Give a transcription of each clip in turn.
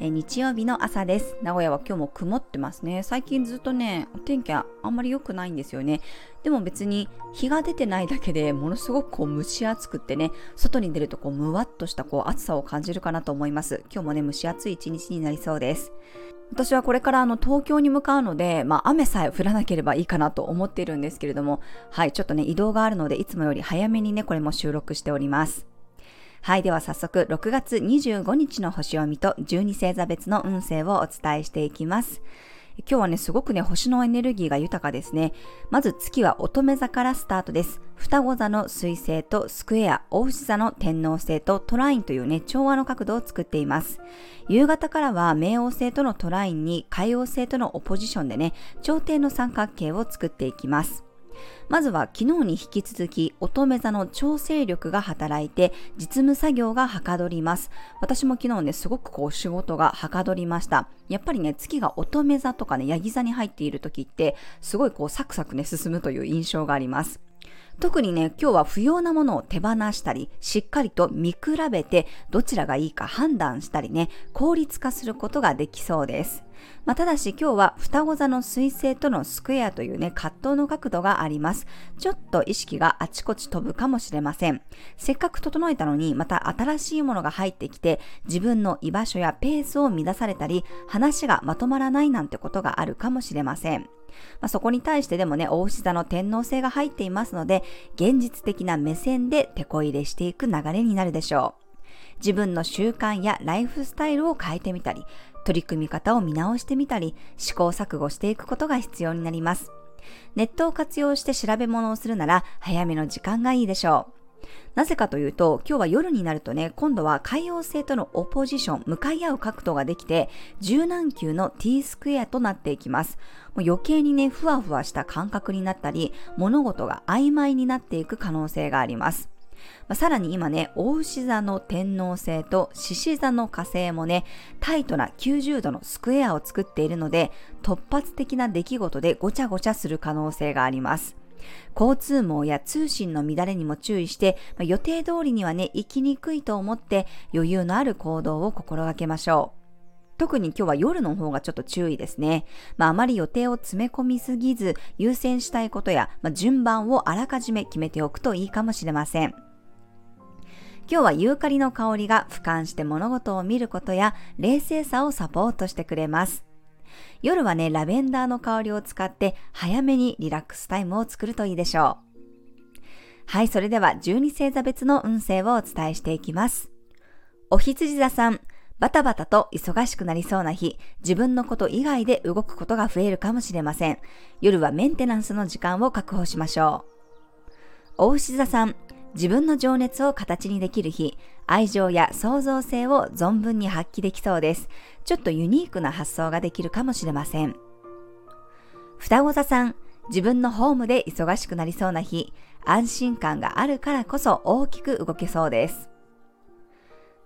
え日曜日の朝です。名古屋は今日も曇ってますね。最近ずっとねお天気はあんまり良くないんですよね。でも別に日が出てないだけでものすごくこう蒸し暑くってね外に出るとこうむわっとしたこう暑さを感じるかなと思います。今日もね蒸し暑い一日になりそうです。私はこれからあの東京に向かうので、まあ、雨さえ降らなければいいかなと思っているんですけれども、はい、ちょっとね、移動があるので、いつもより早めにね、これも収録しております。はい、では早速、6月25日の星読みと12星座別の運勢をお伝えしていきます。今日はね、すごくね、星のエネルギーが豊かですね。まず月は乙女座からスタートです。双子座の水星とスクエア、大牛座の天王星とトラインというね、調和の角度を作っています。夕方からは冥王星とのトラインに海王星とのオポジションでね、頂点の三角形を作っていきます。まずは昨日に引き続き乙女座の調整力が働いて実務作業がはかどります。私も昨日ね、すごくこう仕事がはかどりました。やっぱりね、月が乙女座とかね、ヤギ座に入っている時って、すごいこうサクサクね、進むという印象があります。特にね、今日は不要なものを手放したり、しっかりと見比べてどちらがいいか判断したりね、効率化することができそうです。まあ、ただし今日は双子座の水星とのスクエアというね、葛藤の角度があります。ちょっと意識があちこち飛ぶかもしれません。せっかく整えたのに、また新しいものが入ってきて、自分の居場所やペースを乱されたり、話がまとまらないなんてことがあるかもしれません。まあ、そこに対してでもね、大牛座の天皇星が入っていますので、現実的な目線で手こ入れしていく流れになるでしょう。自分の習慣やライフスタイルを変えてみたり、取り組み方を見直してみたり、試行錯誤していくことが必要になります。ネットを活用して調べ物をするなら、早めの時間がいいでしょう。なぜかというと、今日は夜になるとね、今度は海洋星とのオポジション、向かい合う角度ができて、柔軟球の t スクエアとなっていきます。もう余計にね、ふわふわした感覚になったり、物事が曖昧になっていく可能性があります。まあ、さらに今ね、大牛座の天王星と獅子座の火星もね、タイトな90度のスクエアを作っているので、突発的な出来事でごちゃごちゃする可能性があります。交通網や通信の乱れにも注意して、まあ、予定通りにはね、行きにくいと思って余裕のある行動を心がけましょう。特に今日は夜の方がちょっと注意ですね。まあ、あまり予定を詰め込みすぎず、優先したいことや、まあ、順番をあらかじめ決めておくといいかもしれません。今日はユーカリの香りが俯瞰して物事を見ることや冷静さをサポートしてくれます。夜はね、ラベンダーの香りを使って早めにリラックスタイムを作るといいでしょう。はい、それでは12星座別の運勢をお伝えしていきます。お羊座さん、バタバタと忙しくなりそうな日、自分のこと以外で動くことが増えるかもしれません。夜はメンテナンスの時間を確保しましょう。お牛座さん、自分の情熱を形にできる日、愛情や創造性を存分に発揮できそうです。ちょっとユニークな発想ができるかもしれません。双子座さん、自分のホームで忙しくなりそうな日、安心感があるからこそ大きく動けそうです。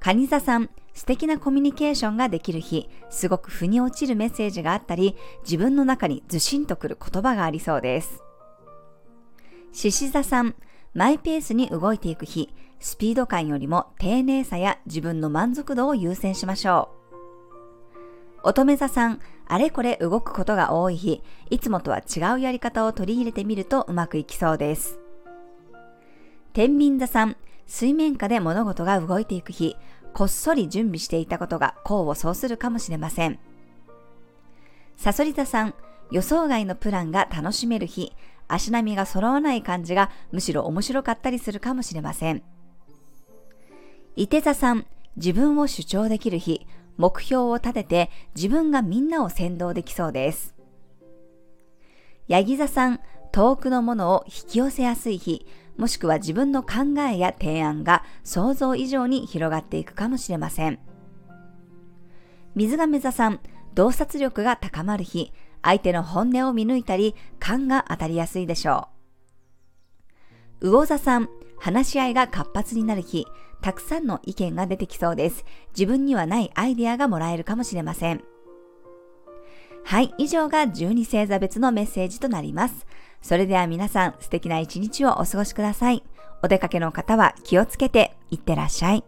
蟹座さん、素敵なコミュニケーションができる日、すごく腑に落ちるメッセージがあったり、自分の中にずしんとくる言葉がありそうです。獅子座さん、マイペースに動いていく日、スピード感よりも丁寧さや自分の満足度を優先しましょう。乙女座さん、あれこれ動くことが多い日、いつもとは違うやり方を取り入れてみるとうまくいきそうです。天秤座さん、水面下で物事が動いていく日、こっそり準備していたことが功を奏するかもしれません。サソリ座さん、予想外のプランが楽しめる日、足並みが揃わない感じがむしろ面白かったりするかもしれません。伊手座さん、自分を主張できる日、目標を立てて自分がみんなを先導できそうです。ヤギ座さん、遠くのものを引き寄せやすい日、もしくは自分の考えや提案が想像以上に広がっていくかもしれません。水亀座さん、洞察力が高まる日、相手の本音を見抜いたり、勘が当たりやすいでしょう。魚座さん、話し合いが活発になる日、たくさんの意見が出てきそうです。自分にはないアイデアがもらえるかもしれません。はい、以上が12星座別のメッセージとなります。それでは皆さん素敵な一日をお過ごしください。お出かけの方は気をつけていってらっしゃい。